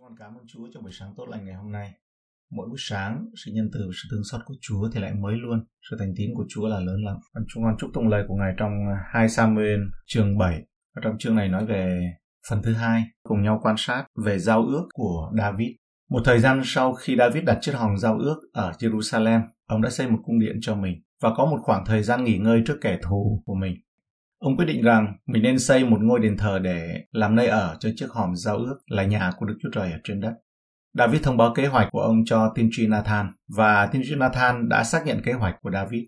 Chúng con cảm ơn Chúa cho buổi sáng tốt lành ngày hôm nay. Mỗi buổi sáng, sự nhân từ, sự thương xót của Chúa thì lại mới luôn. Sự thành tín của Chúa là lớn lắm. con chúng con chúc tụng lời của Ngài trong 2 Samuel chương 7. Và trong chương này nói về phần thứ hai, cùng nhau quan sát về giao ước của David. Một thời gian sau khi David đặt chiếc hòn giao ước ở Jerusalem, ông đã xây một cung điện cho mình và có một khoảng thời gian nghỉ ngơi trước kẻ thù của mình. Ông quyết định rằng mình nên xây một ngôi đền thờ để làm nơi ở cho chiếc hòm giao ước là nhà của Đức Chúa Trời ở trên đất. David thông báo kế hoạch của ông cho tiên tri Nathan và tiên tri Nathan đã xác nhận kế hoạch của David.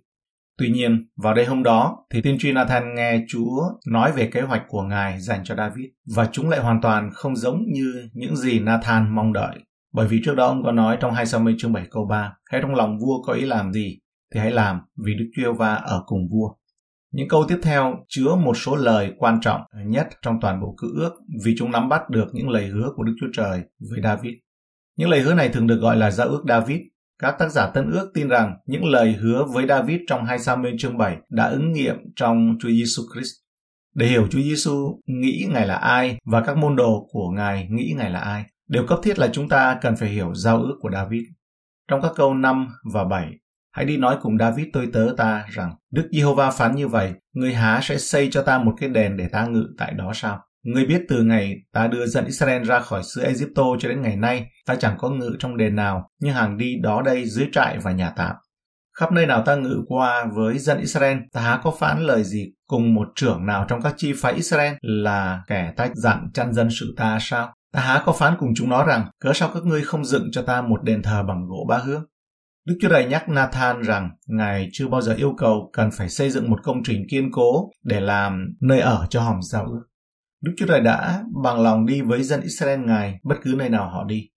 Tuy nhiên, vào đây hôm đó thì tiên tri Nathan nghe Chúa nói về kế hoạch của Ngài dành cho David và chúng lại hoàn toàn không giống như những gì Nathan mong đợi. Bởi vì trước đó ông có nói trong 2 Samuel chương 7 câu 3, hãy trong lòng vua có ý làm gì thì hãy làm vì Đức Chúa Va ở cùng vua. Những câu tiếp theo chứa một số lời quan trọng nhất trong toàn bộ cựu ước vì chúng nắm bắt được những lời hứa của Đức Chúa Trời với David. Những lời hứa này thường được gọi là giao ước David. Các tác giả Tân ước tin rằng những lời hứa với David trong 2 Samuel chương 7 đã ứng nghiệm trong Chúa Giêsu Christ. Để hiểu Chúa Giêsu nghĩ Ngài là ai và các môn đồ của Ngài nghĩ Ngài là ai, điều cấp thiết là chúng ta cần phải hiểu giao ước của David. Trong các câu 5 và 7, Hãy đi nói cùng David tôi tớ ta rằng Đức Giê-hô-va phán như vậy, người há sẽ xây cho ta một cái đền để ta ngự tại đó sao? Ngươi biết từ ngày ta đưa dân Israel ra khỏi xứ Egypto cho đến ngày nay, ta chẳng có ngự trong đền nào, nhưng hàng đi đó đây dưới trại và nhà tạm. Khắp nơi nào ta ngự qua với dân Israel, ta há có phán lời gì cùng một trưởng nào trong các chi phái Israel là kẻ ta dặn chăn dân sự ta sao? Ta há có phán cùng chúng nó rằng, cớ sao các ngươi không dựng cho ta một đền thờ bằng gỗ ba hương? Đức Chúa Trời nhắc Nathan rằng Ngài chưa bao giờ yêu cầu cần phải xây dựng một công trình kiên cố để làm nơi ở cho hòm giao ước. Đức Chúa Trời đã bằng lòng đi với dân Israel Ngài bất cứ nơi nào họ đi.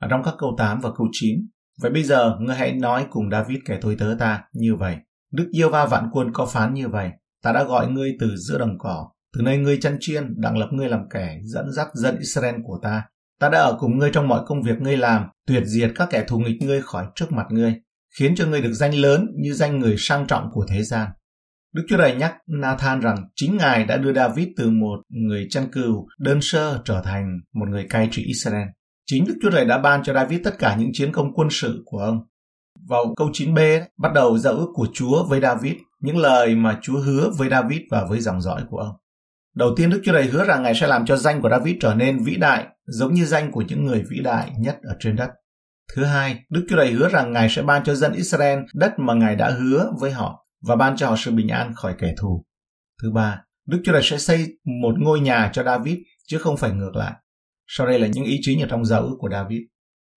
Ở trong các câu 8 và câu 9, Vậy bây giờ, ngươi hãy nói cùng David kẻ tôi tớ ta như vậy. Đức yêu va vạn quân có phán như vậy. Ta đã gọi ngươi từ giữa đồng cỏ, từ nơi ngươi chăn chiên, đặng lập ngươi làm kẻ dẫn dắt dân Israel của ta Ta đã ở cùng ngươi trong mọi công việc ngươi làm, tuyệt diệt các kẻ thù nghịch ngươi khỏi trước mặt ngươi, khiến cho ngươi được danh lớn như danh người sang trọng của thế gian. Đức Chúa Trời nhắc Nathan rằng chính Ngài đã đưa David từ một người chăn cừu đơn sơ trở thành một người cai trị Israel. Chính Đức Chúa Trời đã ban cho David tất cả những chiến công quân sự của ông. Vào câu 9b bắt đầu giao ước của Chúa với David, những lời mà Chúa hứa với David và với dòng dõi của ông. Đầu tiên Đức Chúa Trời hứa rằng Ngài sẽ làm cho danh của David trở nên vĩ đại, giống như danh của những người vĩ đại nhất ở trên đất. Thứ hai, Đức Chúa Trời hứa rằng Ngài sẽ ban cho dân Israel đất mà Ngài đã hứa với họ và ban cho họ sự bình an khỏi kẻ thù. Thứ ba, Đức Chúa Trời sẽ xây một ngôi nhà cho David chứ không phải ngược lại. Sau đây là những ý chính ở trong giao ước của David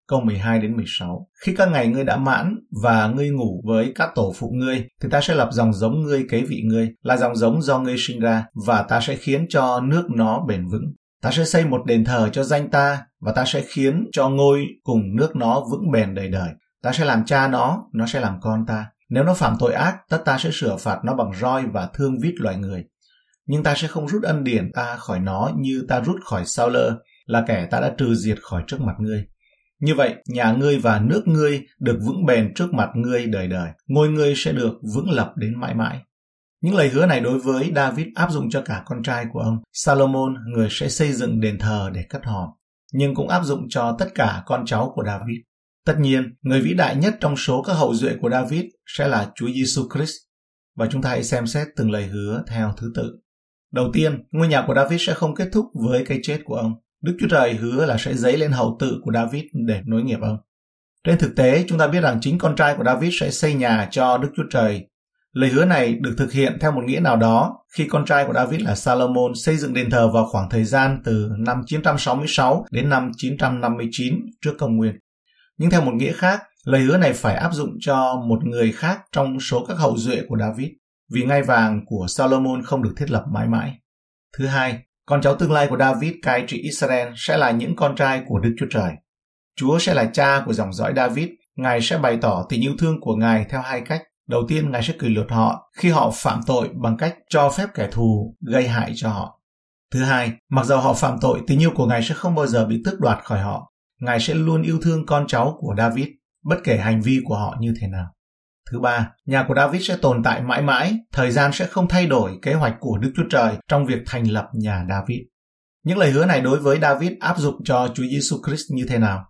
câu 12 đến 16. Khi các ngày ngươi đã mãn và ngươi ngủ với các tổ phụ ngươi, thì ta sẽ lập dòng giống ngươi kế vị ngươi, là dòng giống do ngươi sinh ra, và ta sẽ khiến cho nước nó bền vững. Ta sẽ xây một đền thờ cho danh ta, và ta sẽ khiến cho ngôi cùng nước nó vững bền đời đời. Ta sẽ làm cha nó, nó sẽ làm con ta. Nếu nó phạm tội ác, tất ta sẽ sửa phạt nó bằng roi và thương vít loài người. Nhưng ta sẽ không rút ân điển ta khỏi nó như ta rút khỏi sao lơ, là kẻ ta đã trừ diệt khỏi trước mặt ngươi. Như vậy, nhà ngươi và nước ngươi được vững bền trước mặt ngươi đời đời. Ngôi ngươi sẽ được vững lập đến mãi mãi. Những lời hứa này đối với David áp dụng cho cả con trai của ông. Salomon, người sẽ xây dựng đền thờ để cất hòm, nhưng cũng áp dụng cho tất cả con cháu của David. Tất nhiên, người vĩ đại nhất trong số các hậu duệ của David sẽ là Chúa Giêsu Christ. Và chúng ta hãy xem xét từng lời hứa theo thứ tự. Đầu tiên, ngôi nhà của David sẽ không kết thúc với cái chết của ông. Đức Chúa Trời hứa là sẽ dấy lên hậu tự của David để nối nghiệp ông. Trên thực tế, chúng ta biết rằng chính con trai của David sẽ xây nhà cho Đức Chúa Trời. Lời hứa này được thực hiện theo một nghĩa nào đó khi con trai của David là Salomon xây dựng đền thờ vào khoảng thời gian từ năm 966 đến năm 959 trước công nguyên. Nhưng theo một nghĩa khác, lời hứa này phải áp dụng cho một người khác trong số các hậu duệ của David, vì ngai vàng của Salomon không được thiết lập mãi mãi. Thứ hai, con cháu tương lai của David cai trị Israel sẽ là những con trai của Đức Chúa Trời. Chúa sẽ là cha của dòng dõi David. Ngài sẽ bày tỏ tình yêu thương của Ngài theo hai cách. Đầu tiên, Ngài sẽ kỷ luật họ khi họ phạm tội bằng cách cho phép kẻ thù gây hại cho họ. Thứ hai, mặc dầu họ phạm tội, tình yêu của Ngài sẽ không bao giờ bị tước đoạt khỏi họ. Ngài sẽ luôn yêu thương con cháu của David, bất kể hành vi của họ như thế nào. Thứ ba, nhà của David sẽ tồn tại mãi mãi, thời gian sẽ không thay đổi kế hoạch của Đức Chúa Trời trong việc thành lập nhà David. Những lời hứa này đối với David áp dụng cho Chúa Giêsu Christ như thế nào?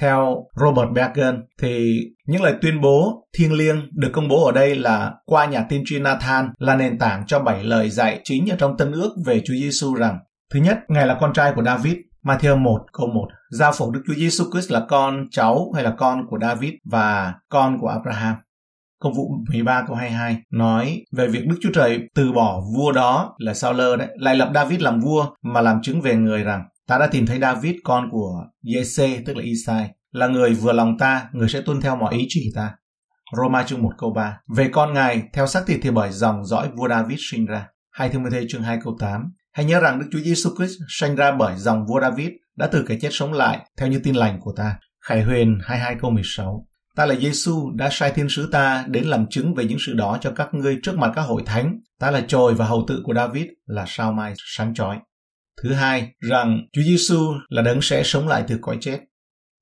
Theo Robert Bergen thì những lời tuyên bố thiêng liêng được công bố ở đây là qua nhà tiên tri Nathan là nền tảng cho bảy lời dạy chính ở trong Tân ước về Chúa Giêsu rằng Thứ nhất, Ngài là con trai của David, Matthew 1 câu 1. Giao phổ Đức Chúa Giêsu Christ là con cháu hay là con của David và con của Abraham. Công vụ 13 câu 22 nói về việc Đức Chúa Trời từ bỏ vua đó là Sao Lơ đấy, lại lập David làm vua mà làm chứng về người rằng ta đã tìm thấy David con của Jesse tức là Isai là người vừa lòng ta, người sẽ tuân theo mọi ý chỉ ta. Roma chương 1 câu 3 Về con ngài, theo xác thịt thì bởi dòng dõi vua David sinh ra. 2 Timothy chương 2 câu 8 Hãy nhớ rằng Đức Chúa Giêsu Christ sinh ra bởi dòng vua David đã từ cái chết sống lại theo như tin lành của ta. Khải Huyền 22 câu 16 Ta là Giêsu đã sai thiên sứ ta đến làm chứng về những sự đó cho các ngươi trước mặt các hội thánh. Ta là trồi và hầu tự của David là sao mai sáng chói. Thứ hai, rằng Chúa Giêsu là đấng sẽ sống lại từ cõi chết.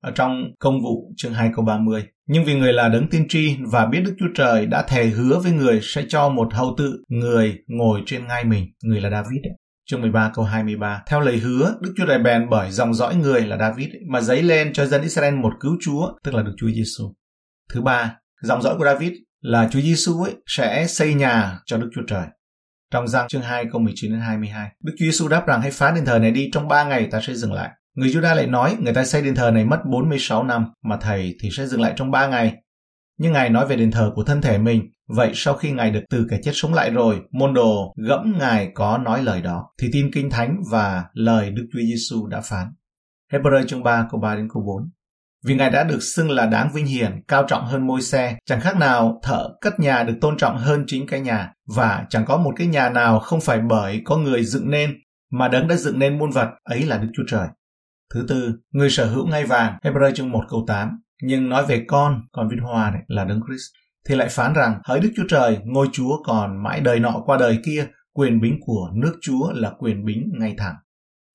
Ở trong công vụ chương 2 câu 30. Nhưng vì người là đấng tiên tri và biết Đức Chúa Trời đã thề hứa với người sẽ cho một hầu tự người ngồi trên ngai mình, người là David. Ấy. Chương 13 câu 23 Theo lời hứa, Đức Chúa Trời bèn bởi dòng dõi người là David ấy, mà giấy lên cho dân Israel một cứu Chúa, tức là Đức Chúa Giêsu. Thứ ba, dòng dõi của David là Chúa Giêsu ấy sẽ xây nhà cho Đức Chúa Trời. Trong Giăng chương 2 câu 19 đến 22, Đức Chúa Giêsu đáp rằng hãy phá đền thờ này đi trong 3 ngày ta sẽ dừng lại. Người Juda lại nói người ta xây đền thờ này mất 46 năm mà thầy thì sẽ dừng lại trong 3 ngày. Nhưng Ngài nói về đền thờ của thân thể mình, vậy sau khi Ngài được từ cái chết sống lại rồi, môn đồ gẫm Ngài có nói lời đó, thì tin Kinh Thánh và lời Đức Chúa Giêsu đã phán. Hebrew chương 3 câu 3 đến câu 4 vì Ngài đã được xưng là đáng vinh hiển, cao trọng hơn môi xe, chẳng khác nào thợ cất nhà được tôn trọng hơn chính cái nhà, và chẳng có một cái nhà nào không phải bởi có người dựng nên, mà đấng đã dựng nên muôn vật, ấy là Đức Chúa Trời. Thứ tư, người sở hữu ngay vàng, Hebrew chương 1 câu 8, nhưng nói về con, con vinh hoa này là đấng Christ, thì lại phán rằng, hỡi Đức Chúa Trời, ngôi Chúa còn mãi đời nọ qua đời kia, quyền bính của nước Chúa là quyền bính ngay thẳng.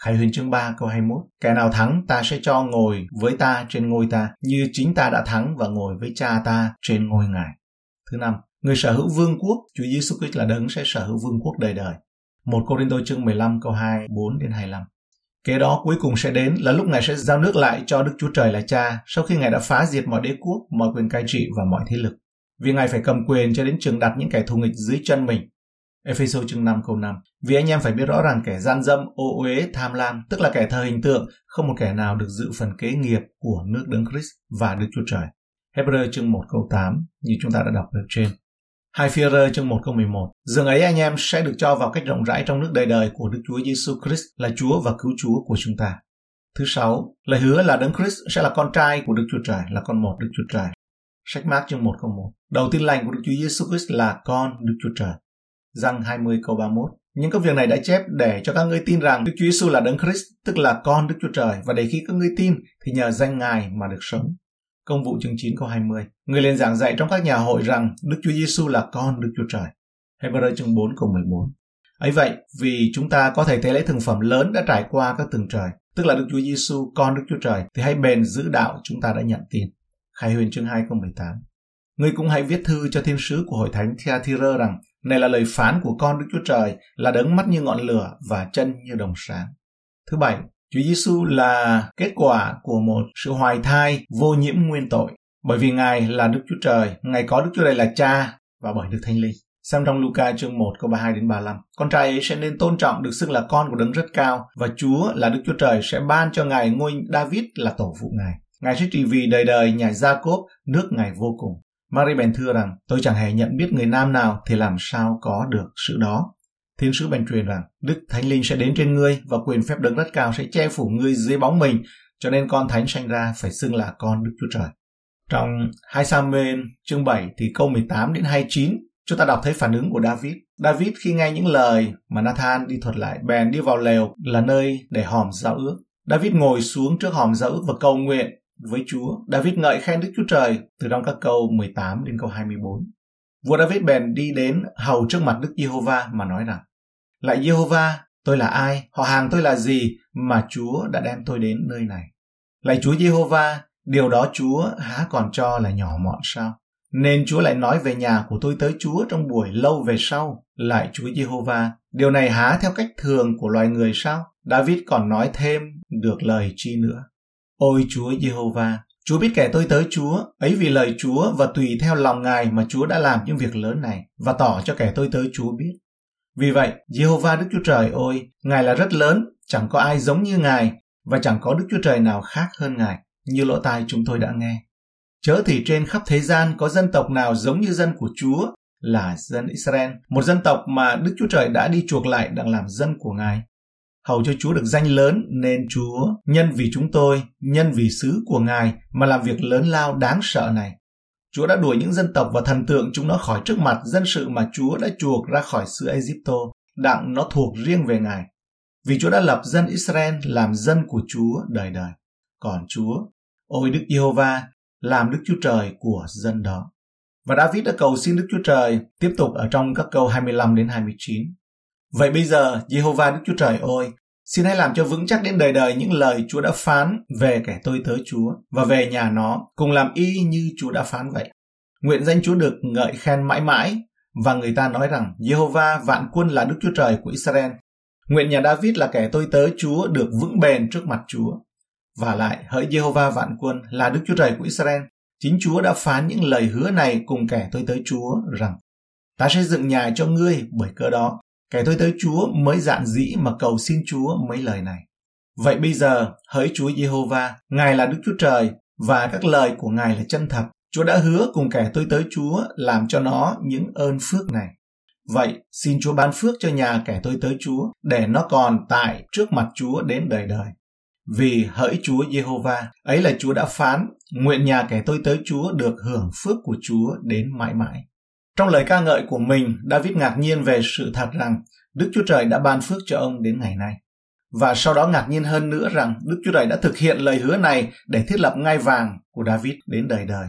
Khải huyền chương 3 câu 21 Kẻ nào thắng ta sẽ cho ngồi với ta trên ngôi ta như chính ta đã thắng và ngồi với cha ta trên ngôi ngài. Thứ năm, người sở hữu vương quốc, Chúa Giêsu Christ là đấng sẽ sở hữu vương quốc đời đời. Một Cô Rinh Tô chương 15 câu 24 đến 25. Kế đó cuối cùng sẽ đến là lúc Ngài sẽ giao nước lại cho Đức Chúa Trời là Cha sau khi Ngài đã phá diệt mọi đế quốc, mọi quyền cai trị và mọi thế lực. Vì Ngài phải cầm quyền cho đến trường đặt những kẻ thù nghịch dưới chân mình. Ephesos chương 5 câu 5 Vì anh em phải biết rõ rằng kẻ gian dâm, ô uế, tham lam, tức là kẻ thờ hình tượng, không một kẻ nào được dự phần kế nghiệp của nước Đấng Christ và Đức Chúa Trời. Hebrew chương 1 câu 8 như chúng ta đã đọc ở trên. Hai phi rơ chương 1 câu 11 Dường ấy anh em sẽ được cho vào cách rộng rãi trong nước đời đời của Đức Chúa Giêsu Christ là Chúa và cứu Chúa của chúng ta. Thứ sáu, lời hứa là Đấng Christ sẽ là con trai của Đức Chúa Trời, là con một Đức Chúa Trời. Sách Mark chương 1 câu 1 Đầu tiên lành của Đức Chúa Giêsu Christ là con Đức Chúa Trời. Răng 20 câu 31. Những công việc này đã chép để cho các ngươi tin rằng Đức Chúa Giêsu là Đấng Christ, tức là con Đức Chúa Trời và để khi các ngươi tin thì nhờ danh Ngài mà được sống. Công vụ chương 9 câu 20. Người liền giảng dạy trong các nhà hội rằng Đức Chúa Giêsu là con Đức Chúa Trời. Hebrew chương 4 câu 14. Ấy vậy, vì chúng ta có thể tế lễ thường phẩm lớn đã trải qua các tầng trời, tức là Đức Chúa Giêsu, con Đức Chúa Trời, thì hãy bền giữ đạo chúng ta đã nhận tin. Khai huyền chương 2 câu 18. Ngươi cũng hãy viết thư cho thiên sứ của hội thánh Thyatira rằng này là lời phán của con Đức Chúa Trời, là đấng mắt như ngọn lửa và chân như đồng sáng. Thứ bảy, Chúa Giêsu là kết quả của một sự hoài thai vô nhiễm nguyên tội. Bởi vì Ngài là Đức Chúa Trời, Ngài có Đức Chúa Trời là cha và bởi Đức Thánh Linh. Xem trong Luca chương 1 câu 32 đến 35. Con trai ấy sẽ nên tôn trọng được xưng là con của đấng rất cao và Chúa là Đức Chúa Trời sẽ ban cho Ngài ngôi David là tổ phụ Ngài. Ngài sẽ trị vì đời đời nhà Gia-cốp, nước Ngài vô cùng. Mary bèn thưa rằng, tôi chẳng hề nhận biết người nam nào thì làm sao có được sự đó. Thiên sứ bèn truyền rằng, Đức Thánh Linh sẽ đến trên ngươi và quyền phép đấng rất cao sẽ che phủ ngươi dưới bóng mình, cho nên con thánh sanh ra phải xưng là con Đức Chúa Trời. Trong 2 Samuel chương 7 thì câu 18 đến 29, chúng ta đọc thấy phản ứng của David. David khi nghe những lời mà Nathan đi thuật lại, bèn đi vào lều là nơi để hòm giao ước. David ngồi xuống trước hòm giao ước và cầu nguyện với Chúa. David ngợi khen Đức Chúa Trời từ trong các câu 18 đến câu 24. Vua David bèn đi đến hầu trước mặt Đức Giê-hô-va mà nói rằng Lại Giê-hô-va, tôi là ai? Họ hàng tôi là gì mà Chúa đã đem tôi đến nơi này? Lại Chúa Giê-hô-va, điều đó Chúa há còn cho là nhỏ mọn sao? Nên Chúa lại nói về nhà của tôi tới Chúa trong buổi lâu về sau. Lại Chúa Giê-hô-va, điều này há theo cách thường của loài người sao? David còn nói thêm được lời chi nữa. Ôi Chúa Giê-hô-va, Chúa biết kẻ tôi tới Chúa, ấy vì lời Chúa và tùy theo lòng Ngài mà Chúa đã làm những việc lớn này và tỏ cho kẻ tôi tới Chúa biết. Vì vậy, Jehovah Đức Chúa Trời ôi, Ngài là rất lớn, chẳng có ai giống như Ngài và chẳng có Đức Chúa Trời nào khác hơn Ngài, như lỗ tai chúng tôi đã nghe. Chớ thì trên khắp thế gian có dân tộc nào giống như dân của Chúa là dân Israel, một dân tộc mà Đức Chúa Trời đã đi chuộc lại đang làm dân của Ngài. Hầu cho Chúa được danh lớn nên Chúa nhân vì chúng tôi, nhân vì sứ của Ngài mà làm việc lớn lao đáng sợ này. Chúa đã đuổi những dân tộc và thần tượng chúng nó khỏi trước mặt dân sự mà Chúa đã chuộc ra khỏi xứ Egypto, đặng nó thuộc riêng về Ngài. Vì Chúa đã lập dân Israel làm dân của Chúa đời đời. Còn Chúa, ôi Đức Giê-hô-va, làm Đức Chúa Trời của dân đó. Và David đã cầu xin Đức Chúa Trời tiếp tục ở trong các câu 25 đến 29. Vậy bây giờ, Jehovah Đức Chúa Trời ơi, xin hãy làm cho vững chắc đến đời đời những lời Chúa đã phán về kẻ tôi tớ Chúa và về nhà nó, cùng làm y như Chúa đã phán vậy. Nguyện danh Chúa được ngợi khen mãi mãi, và người ta nói rằng Jehovah vạn quân là Đức Chúa Trời của Israel. Nguyện nhà David là kẻ tôi tớ Chúa được vững bền trước mặt Chúa. Và lại, hỡi Jehovah vạn quân là Đức Chúa Trời của Israel, chính Chúa đã phán những lời hứa này cùng kẻ tôi tới Chúa rằng ta sẽ dựng nhà cho ngươi bởi cớ đó Kẻ tôi tới Chúa mới dạn dĩ mà cầu xin Chúa mấy lời này. Vậy bây giờ, hỡi Chúa Giê-hô-va, Ngài là Đức Chúa Trời và các lời của Ngài là chân thật. Chúa đã hứa cùng kẻ tôi tới Chúa làm cho nó những ơn phước này. Vậy, xin Chúa ban phước cho nhà kẻ tôi tới Chúa để nó còn tại trước mặt Chúa đến đời đời. Vì hỡi Chúa Giê-hô-va, ấy là Chúa đã phán, nguyện nhà kẻ tôi tới Chúa được hưởng phước của Chúa đến mãi mãi. Trong lời ca ngợi của mình, David ngạc nhiên về sự thật rằng Đức Chúa Trời đã ban phước cho ông đến ngày nay. Và sau đó ngạc nhiên hơn nữa rằng Đức Chúa Trời đã thực hiện lời hứa này để thiết lập ngai vàng của David đến đời đời.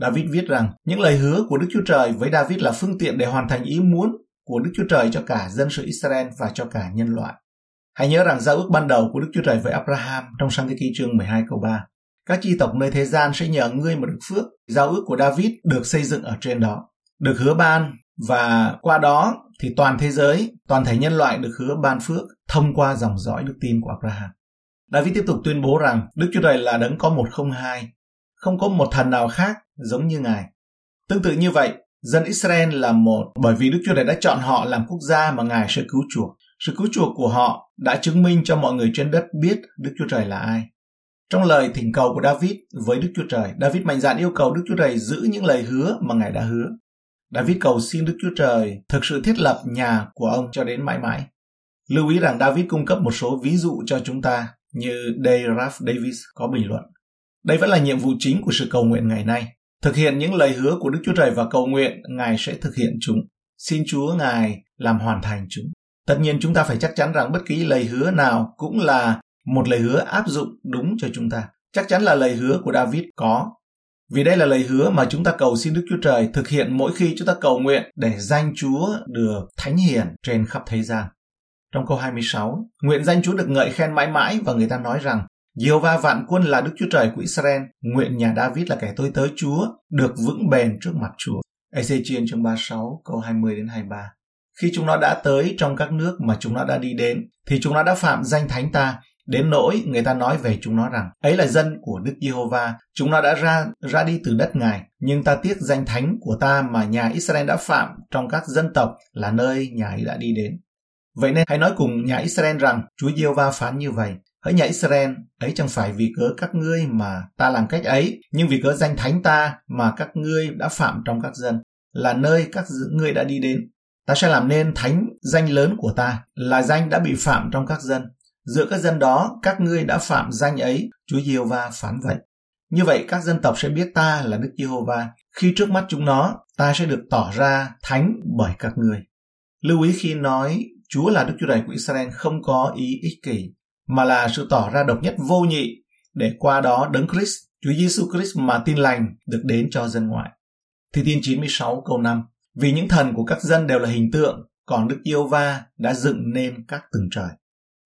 David viết rằng những lời hứa của Đức Chúa Trời với David là phương tiện để hoàn thành ý muốn của Đức Chúa Trời cho cả dân sự Israel và cho cả nhân loại. Hãy nhớ rằng giao ước ban đầu của Đức Chúa Trời với Abraham trong sang thế ký chương 12 câu 3. Các chi tộc nơi thế gian sẽ nhờ ngươi mà được phước. Giao ước của David được xây dựng ở trên đó được hứa ban và qua đó thì toàn thế giới, toàn thể nhân loại được hứa ban phước thông qua dòng dõi đức tin của Abraham. David tiếp tục tuyên bố rằng Đức Chúa Trời là đấng có một không hai, không có một thần nào khác giống như Ngài. Tương tự như vậy, dân Israel là một bởi vì Đức Chúa Trời đã chọn họ làm quốc gia mà Ngài sẽ cứu chuộc. Sự cứu chuộc của họ đã chứng minh cho mọi người trên đất biết Đức Chúa Trời là ai. Trong lời thỉnh cầu của David với Đức Chúa Trời, David mạnh dạn yêu cầu Đức Chúa Trời giữ những lời hứa mà Ngài đã hứa. David cầu xin Đức Chúa Trời thực sự thiết lập nhà của ông cho đến mãi mãi. Lưu ý rằng David cung cấp một số ví dụ cho chúng ta như Day Ralph Davis có bình luận. Đây vẫn là nhiệm vụ chính của sự cầu nguyện ngày nay. Thực hiện những lời hứa của Đức Chúa Trời và cầu nguyện, Ngài sẽ thực hiện chúng. Xin Chúa Ngài làm hoàn thành chúng. Tất nhiên chúng ta phải chắc chắn rằng bất kỳ lời hứa nào cũng là một lời hứa áp dụng đúng cho chúng ta. Chắc chắn là lời hứa của David có vì đây là lời hứa mà chúng ta cầu xin Đức Chúa Trời thực hiện mỗi khi chúng ta cầu nguyện để danh Chúa được thánh hiển trên khắp thế gian. Trong câu 26, nguyện danh Chúa được ngợi khen mãi mãi và người ta nói rằng Jehovah vạn quân là Đức Chúa Trời của Israel, nguyện nhà David là kẻ tôi tới Chúa, được vững bền trước mặt Chúa. Ezechiel chương 36 câu 20 đến 23. Khi chúng nó đã tới trong các nước mà chúng nó đã đi đến, thì chúng nó đã phạm danh thánh ta Đến nỗi người ta nói về chúng nó rằng ấy là dân của Đức Giê-hô-va, chúng nó đã ra ra đi từ đất Ngài, nhưng ta tiếc danh thánh của ta mà nhà Israel đã phạm trong các dân tộc là nơi nhà ấy đã đi đến. Vậy nên hãy nói cùng nhà Israel rằng Chúa Giê-hô-va phán như vậy. Hỡi nhà Israel, ấy chẳng phải vì cớ các ngươi mà ta làm cách ấy, nhưng vì cớ danh thánh ta mà các ngươi đã phạm trong các dân, là nơi các ngươi đã đi đến. Ta sẽ làm nên thánh danh lớn của ta, là danh đã bị phạm trong các dân, Giữa các dân đó, các ngươi đã phạm danh ấy, Chúa Giê-hô-va phán vậy. Như vậy các dân tộc sẽ biết ta là Đức Giê-hô-va. Khi trước mắt chúng nó, ta sẽ được tỏ ra thánh bởi các ngươi. Lưu ý khi nói Chúa là Đức Chúa Trời của Israel không có ý ích kỷ, mà là sự tỏ ra độc nhất vô nhị để qua đó đấng Christ, Chúa Giêsu Christ mà tin lành được đến cho dân ngoại. Thi Thiên 96 câu 5 Vì những thần của các dân đều là hình tượng, còn Đức Yêu Va đã dựng nên các tầng trời.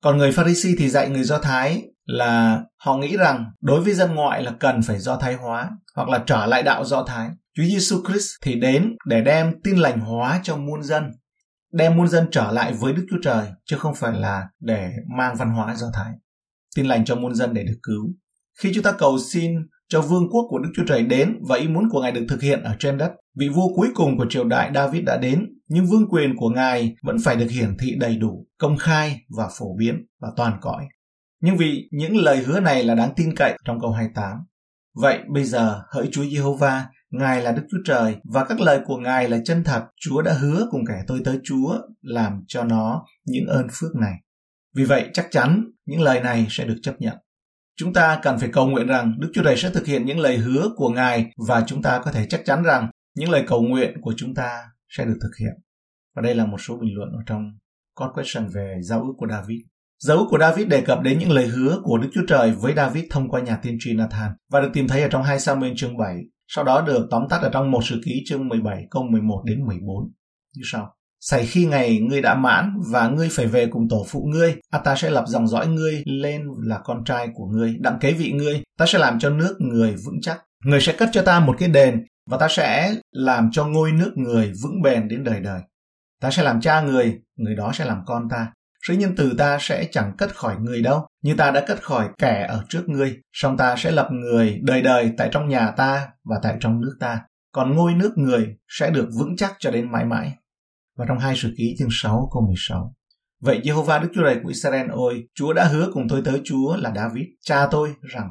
Còn người Pharisee thì dạy người Do Thái là họ nghĩ rằng đối với dân ngoại là cần phải do thái hóa hoặc là trở lại đạo do thái. Chúa Giêsu Christ thì đến để đem tin lành hóa cho muôn dân. đem muôn dân trở lại với Đức Chúa Trời, chứ không phải là để mang văn hóa Do Thái. Tin lành cho muôn dân để được cứu. Khi chúng ta cầu xin cho vương quốc của Đức Chúa Trời đến và ý muốn của Ngài được thực hiện ở trên đất, vị vua cuối cùng của triều đại David đã đến, nhưng vương quyền của Ngài vẫn phải được hiển thị đầy đủ, công khai và phổ biến và toàn cõi. Nhưng vì những lời hứa này là đáng tin cậy trong câu 28. Vậy bây giờ hỡi Chúa Giê-hô-va, Ngài là Đức Chúa Trời và các lời của Ngài là chân thật. Chúa đã hứa cùng kẻ tôi tới Chúa làm cho nó những ơn phước này. Vì vậy chắc chắn những lời này sẽ được chấp nhận. Chúng ta cần phải cầu nguyện rằng Đức Chúa Trời sẽ thực hiện những lời hứa của Ngài và chúng ta có thể chắc chắn rằng những lời cầu nguyện của chúng ta sẽ được thực hiện. Và đây là một số bình luận ở trong con Question về giao ước của David. Dấu của David đề cập đến những lời hứa của Đức Chúa Trời với David thông qua nhà tiên tri Nathan và được tìm thấy ở trong 2 Samuel chương 7, sau đó được tóm tắt ở trong một sử ký chương 17 câu 11 đến 14 như sau. Xảy khi ngày ngươi đã mãn và ngươi phải về cùng tổ phụ ngươi, à ta sẽ lập dòng dõi ngươi lên là con trai của ngươi, đặng kế vị ngươi, ta sẽ làm cho nước người vững chắc. Người sẽ cất cho ta một cái đền và ta sẽ làm cho ngôi nước người vững bền đến đời đời. Ta sẽ làm cha người, người đó sẽ làm con ta. Sự nhân từ ta sẽ chẳng cất khỏi người đâu, như ta đã cất khỏi kẻ ở trước ngươi, song ta sẽ lập người đời đời tại trong nhà ta và tại trong nước ta. Còn ngôi nước người sẽ được vững chắc cho đến mãi mãi. Và trong hai sự ký chương 6 câu 16. Vậy Jehovah Đức Chúa Trời của Israel ôi, Chúa đã hứa cùng tôi tới Chúa là David, cha tôi, rằng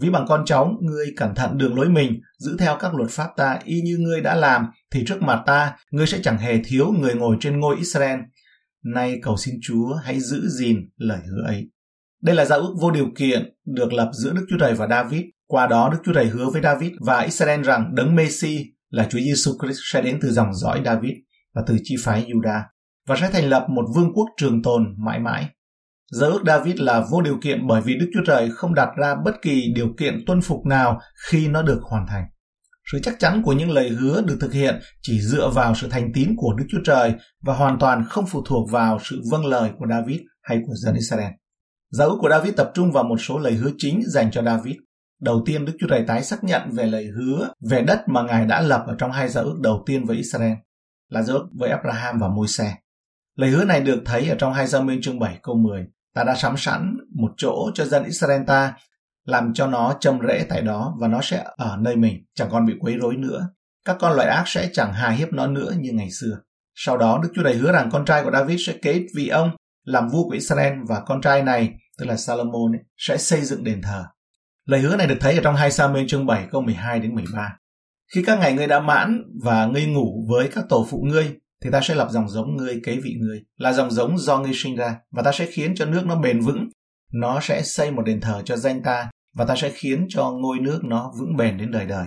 Ví bằng con cháu, ngươi cẩn thận đường lối mình, giữ theo các luật pháp ta y như ngươi đã làm, thì trước mặt ta, ngươi sẽ chẳng hề thiếu người ngồi trên ngôi Israel. Nay cầu xin Chúa hãy giữ gìn lời hứa ấy. Đây là giao ước vô điều kiện được lập giữa Đức Chúa Trời và David. Qua đó Đức Chúa Trời hứa với David và Israel rằng đấng Messi là Chúa Giêsu Christ sẽ đến từ dòng dõi David và từ chi phái Judah và sẽ thành lập một vương quốc trường tồn mãi mãi. Giao ước David là vô điều kiện bởi vì Đức Chúa Trời không đặt ra bất kỳ điều kiện tuân phục nào khi nó được hoàn thành. Sự chắc chắn của những lời hứa được thực hiện chỉ dựa vào sự thành tín của Đức Chúa Trời và hoàn toàn không phụ thuộc vào sự vâng lời của David hay của dân Israel. Giao ước của David tập trung vào một số lời hứa chính dành cho David. Đầu tiên, Đức Chúa Trời tái xác nhận về lời hứa về đất mà Ngài đã lập ở trong hai giao ước đầu tiên với Israel, là giao ước với Abraham và Môi-se. Lời hứa này được thấy ở trong hai Gia Minh chương 7 câu 10. Ta đã sắm sẵn một chỗ cho dân Israel ta, làm cho nó châm rễ tại đó và nó sẽ ở nơi mình, chẳng còn bị quấy rối nữa. Các con loại ác sẽ chẳng hà hiếp nó nữa như ngày xưa. Sau đó Đức Chúa Trời hứa rằng con trai của David sẽ kế vị ông làm vua của Israel và con trai này, tức là Salomon, sẽ xây dựng đền thờ. Lời hứa này được thấy ở trong 2 Samuel chương 7 câu 12 đến 13. Khi các ngày ngươi đã mãn và ngươi ngủ với các tổ phụ ngươi, thì ta sẽ lập dòng giống ngươi kế vị ngươi, là dòng giống do ngươi sinh ra, và ta sẽ khiến cho nước nó bền vững. Nó sẽ xây một đền thờ cho danh ta, và ta sẽ khiến cho ngôi nước nó vững bền đến đời đời.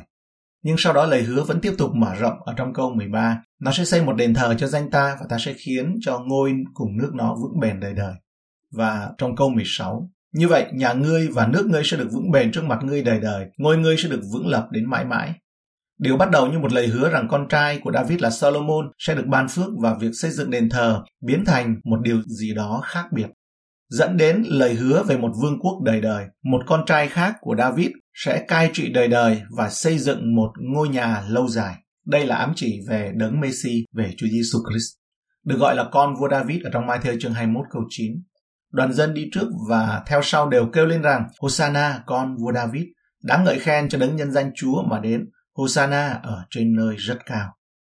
Nhưng sau đó lời hứa vẫn tiếp tục mở rộng ở trong câu 13. Nó sẽ xây một đền thờ cho danh ta và ta sẽ khiến cho ngôi cùng nước nó vững bền đời đời. Và trong câu 16. Như vậy, nhà ngươi và nước ngươi sẽ được vững bền trước mặt ngươi đời đời. Ngôi ngươi sẽ được vững lập đến mãi mãi. Điều bắt đầu như một lời hứa rằng con trai của David là Solomon sẽ được ban phước và việc xây dựng đền thờ biến thành một điều gì đó khác biệt. Dẫn đến lời hứa về một vương quốc đời đời, một con trai khác của David sẽ cai trị đời đời và xây dựng một ngôi nhà lâu dài. Đây là ám chỉ về đấng Messi, về Chúa Giêsu Christ. Được gọi là con vua David ở trong Matthew chương 21 câu 9. Đoàn dân đi trước và theo sau đều kêu lên rằng Hosanna con vua David, đáng ngợi khen cho đấng nhân danh Chúa mà đến, Hosanna ở trên nơi rất cao.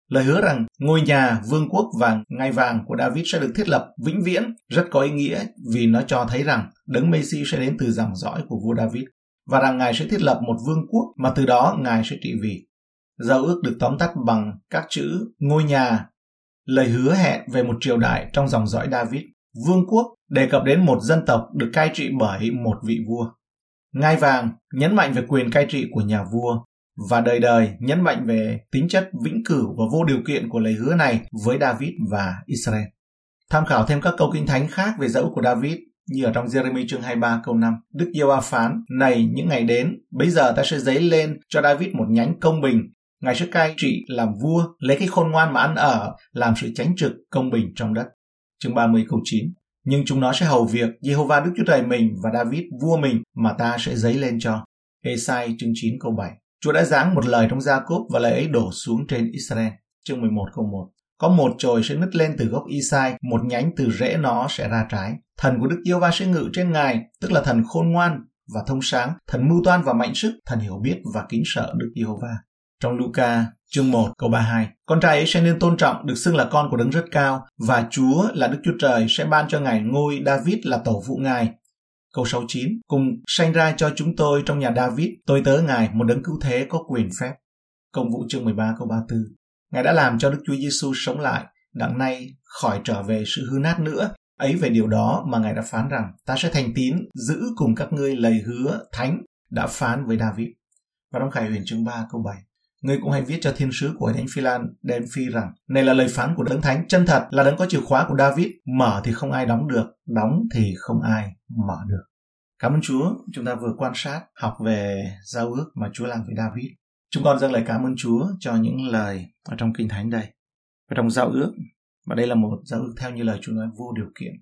Lời hứa rằng ngôi nhà, vương quốc và ngai vàng của David sẽ được thiết lập vĩnh viễn rất có ý nghĩa vì nó cho thấy rằng đấng Messi sẽ đến từ dòng dõi của vua David và rằng Ngài sẽ thiết lập một vương quốc mà từ đó Ngài sẽ trị vì. Giao ước được tóm tắt bằng các chữ ngôi nhà, lời hứa hẹn về một triều đại trong dòng dõi David, vương quốc đề cập đến một dân tộc được cai trị bởi một vị vua. Ngai vàng nhấn mạnh về quyền cai trị của nhà vua và đời đời nhấn mạnh về tính chất vĩnh cửu và vô điều kiện của lời hứa này với David và Israel. Tham khảo thêm các câu kinh thánh khác về dẫu của David như ở trong Jeremy chương 23 câu 5. Đức giê hô phán, này những ngày đến, bây giờ ta sẽ dấy lên cho David một nhánh công bình. Ngài sẽ cai trị làm vua, lấy cái khôn ngoan mà ăn ở, làm sự tránh trực công bình trong đất. Chương 30 câu 9. Nhưng chúng nó sẽ hầu việc Jehovah Đức Chúa Trời mình và David vua mình mà ta sẽ dấy lên cho. Esai chương 9 câu 7. Chúa đã giáng một lời trong Gia Cốp và lời ấy đổ xuống trên Israel. Chương 11 câu 1. Có một chồi sẽ nứt lên từ gốc Isai, một nhánh từ rễ nó sẽ ra trái. Thần của Đức Yêu Va sẽ ngự trên ngài, tức là thần khôn ngoan và thông sáng, thần mưu toan và mạnh sức, thần hiểu biết và kính sợ Đức Yêu Va. Trong Luca chương 1 câu 32, con trai ấy sẽ nên tôn trọng, được xưng là con của đấng rất cao, và Chúa là Đức Chúa Trời sẽ ban cho ngài ngôi David là tổ phụ ngài. Câu 69, cùng sanh ra cho chúng tôi trong nhà David, tôi tớ ngài một đấng cứu thế có quyền phép. Công vụ chương 13 câu 34, Ngài đã làm cho Đức Chúa Giêsu sống lại, đặng nay khỏi trở về sự hư nát nữa. Ấy về điều đó mà Ngài đã phán rằng, ta sẽ thành tín, giữ cùng các ngươi lời hứa thánh đã phán với David. Và trong Khải huyền chương 3 câu 7, Ngươi cũng hãy viết cho thiên sứ của Thánh Phi Lan Đen phi rằng, này là lời phán của Đấng Thánh, chân thật là Đấng có chìa khóa của David, mở thì không ai đóng được, đóng thì không ai mở được. Cảm ơn Chúa, chúng ta vừa quan sát, học về giao ước mà Chúa làm với David. Chúng con dâng lời cảm ơn Chúa cho những lời ở trong Kinh Thánh đây. Và trong giao ước, và đây là một giao ước theo như lời Chúa nói vô điều kiện.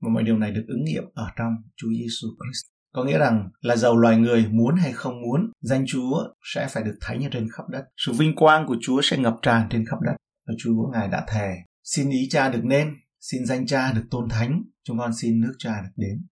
Và mọi điều này được ứng nghiệm ở trong Chúa Giêsu Christ. Có nghĩa rằng là giàu loài người muốn hay không muốn, danh Chúa sẽ phải được thấy như trên khắp đất. Sự vinh quang của Chúa sẽ ngập tràn trên khắp đất. Và Chúa Ngài đã thề, xin ý cha được nên, xin danh cha được tôn thánh, chúng con xin nước cha được đến.